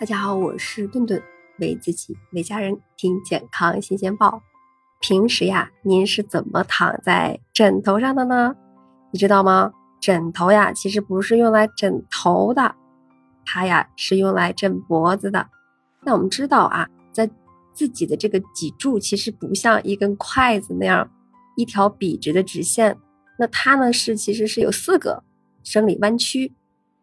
大家好，我是顿顿，为自己为家人听健康新鲜报。平时呀，您是怎么躺在枕头上的呢？你知道吗？枕头呀，其实不是用来枕头的，它呀是用来枕脖子的。那我们知道啊，在自己的这个脊柱其实不像一根筷子那样一条笔直的直线，那它呢是其实是有四个生理弯曲。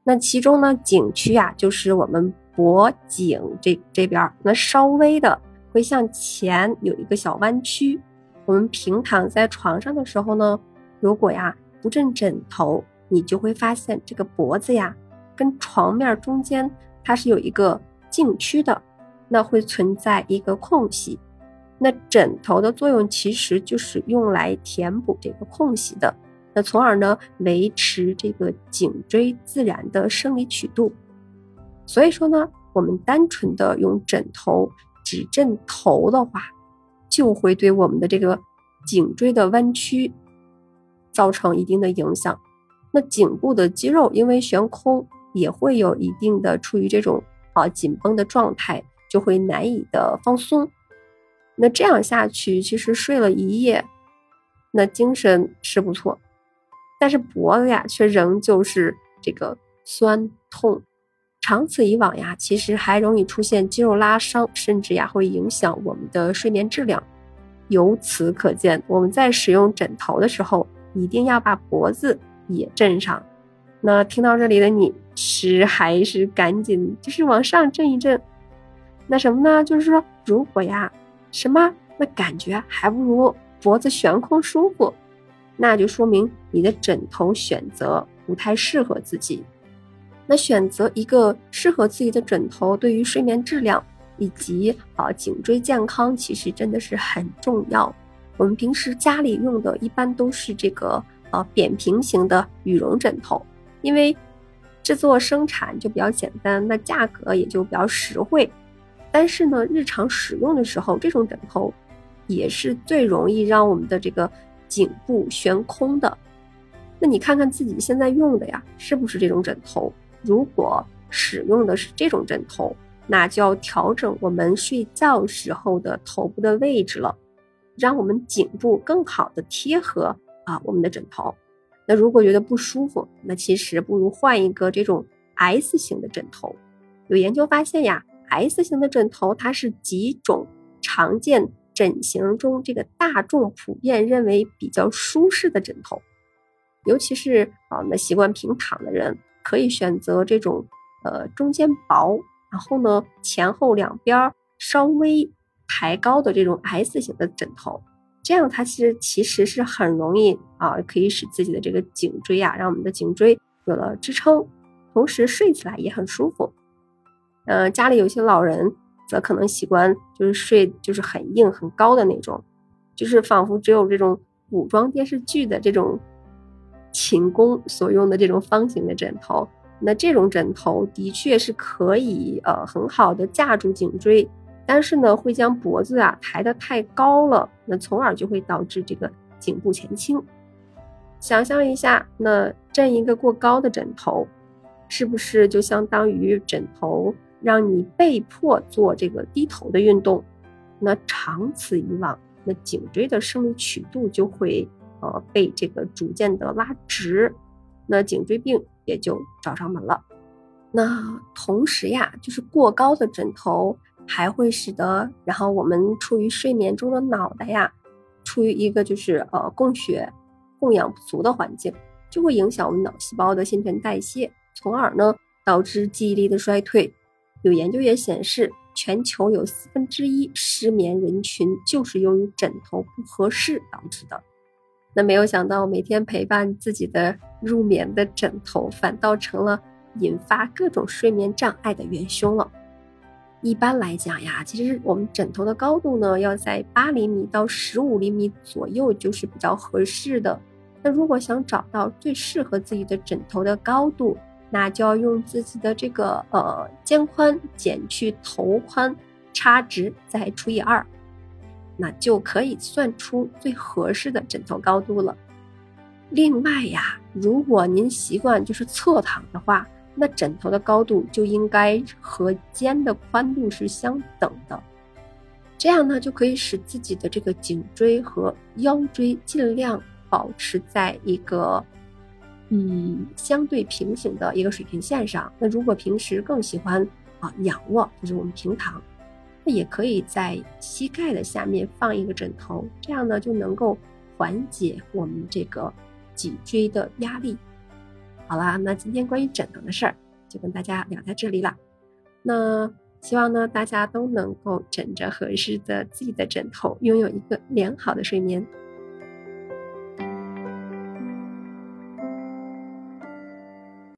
那其中呢，颈区呀就是我们。脖颈这这边，那稍微的会向前有一个小弯曲。我们平躺在床上的时候呢，如果呀不枕枕头，你就会发现这个脖子呀跟床面中间它是有一个颈区的，那会存在一个空隙。那枕头的作用其实就是用来填补这个空隙的，那从而呢维持这个颈椎自然的生理曲度。所以说呢，我们单纯的用枕头只枕头的话，就会对我们的这个颈椎的弯曲造成一定的影响。那颈部的肌肉因为悬空，也会有一定的处于这种啊紧绷的状态，就会难以的放松。那这样下去，其实睡了一夜，那精神是不错，但是脖子呀却仍旧是这个酸痛。长此以往呀，其实还容易出现肌肉拉伤，甚至呀会影响我们的睡眠质量。由此可见，我们在使用枕头的时候，一定要把脖子也枕上。那听到这里的你，是还是赶紧就是往上震一震？那什么呢？就是说，如果呀什么那感觉还不如脖子悬空舒服，那就说明你的枕头选择不太适合自己。那选择一个适合自己的枕头，对于睡眠质量以及啊颈椎健康，其实真的是很重要。我们平时家里用的一般都是这个呃扁平型的羽绒枕头，因为制作生产就比较简单，那价格也就比较实惠。但是呢，日常使用的时候，这种枕头也是最容易让我们的这个颈部悬空的。那你看看自己现在用的呀，是不是这种枕头？如果使用的是这种枕头，那就要调整我们睡觉时候的头部的位置了，让我们颈部更好的贴合啊我们的枕头。那如果觉得不舒服，那其实不如换一个这种 S 型的枕头。有研究发现呀，S 型的枕头它是几种常见枕型中这个大众普遍认为比较舒适的枕头，尤其是啊那习惯平躺的人。可以选择这种，呃，中间薄，然后呢，前后两边稍微抬高的这种 S 型的枕头，这样它其实其实是很容易啊，可以使自己的这个颈椎啊，让我们的颈椎有了支撑，同时睡起来也很舒服。嗯，家里有些老人则可能习惯就是睡就是很硬很高的那种，就是仿佛只有这种古装电视剧的这种。寝宫所用的这种方形的枕头，那这种枕头的确是可以呃很好的架住颈椎，但是呢会将脖子啊抬得太高了，那从而就会导致这个颈部前倾。想象一下，那枕一个过高的枕头，是不是就相当于枕头让你被迫做这个低头的运动？那长此以往，那颈椎的生理曲度就会。呃，被这个逐渐的拉直，那颈椎病也就找上门了。那同时呀，就是过高的枕头还会使得，然后我们处于睡眠中的脑袋呀，处于一个就是呃供血供氧不足的环境，就会影响我们脑细胞的新陈代谢，从而呢导致记忆力的衰退。有研究也显示，全球有四分之一失眠人群就是由于枕头不合适导致的。那没有想到，每天陪伴自己的入眠的枕头，反倒成了引发各种睡眠障碍的元凶了。一般来讲呀，其实我们枕头的高度呢，要在八厘米到十五厘米左右，就是比较合适的。那如果想找到最适合自己的枕头的高度，那就要用自己的这个呃肩宽减去头宽，差值再除以二。那就可以算出最合适的枕头高度了。另外呀，如果您习惯就是侧躺的话，那枕头的高度就应该和肩的宽度是相等的，这样呢就可以使自己的这个颈椎和腰椎尽量保持在一个嗯相对平行的一个水平线上。那如果平时更喜欢啊仰卧，就是我们平躺，也可以在膝盖的下面放一个枕头，这样呢就能够缓解我们这个脊椎的压力。好啦，那今天关于枕头的事儿就跟大家聊到这里了。那希望呢，大家都能够枕着合适的自己的枕头，拥有一个良好的睡眠。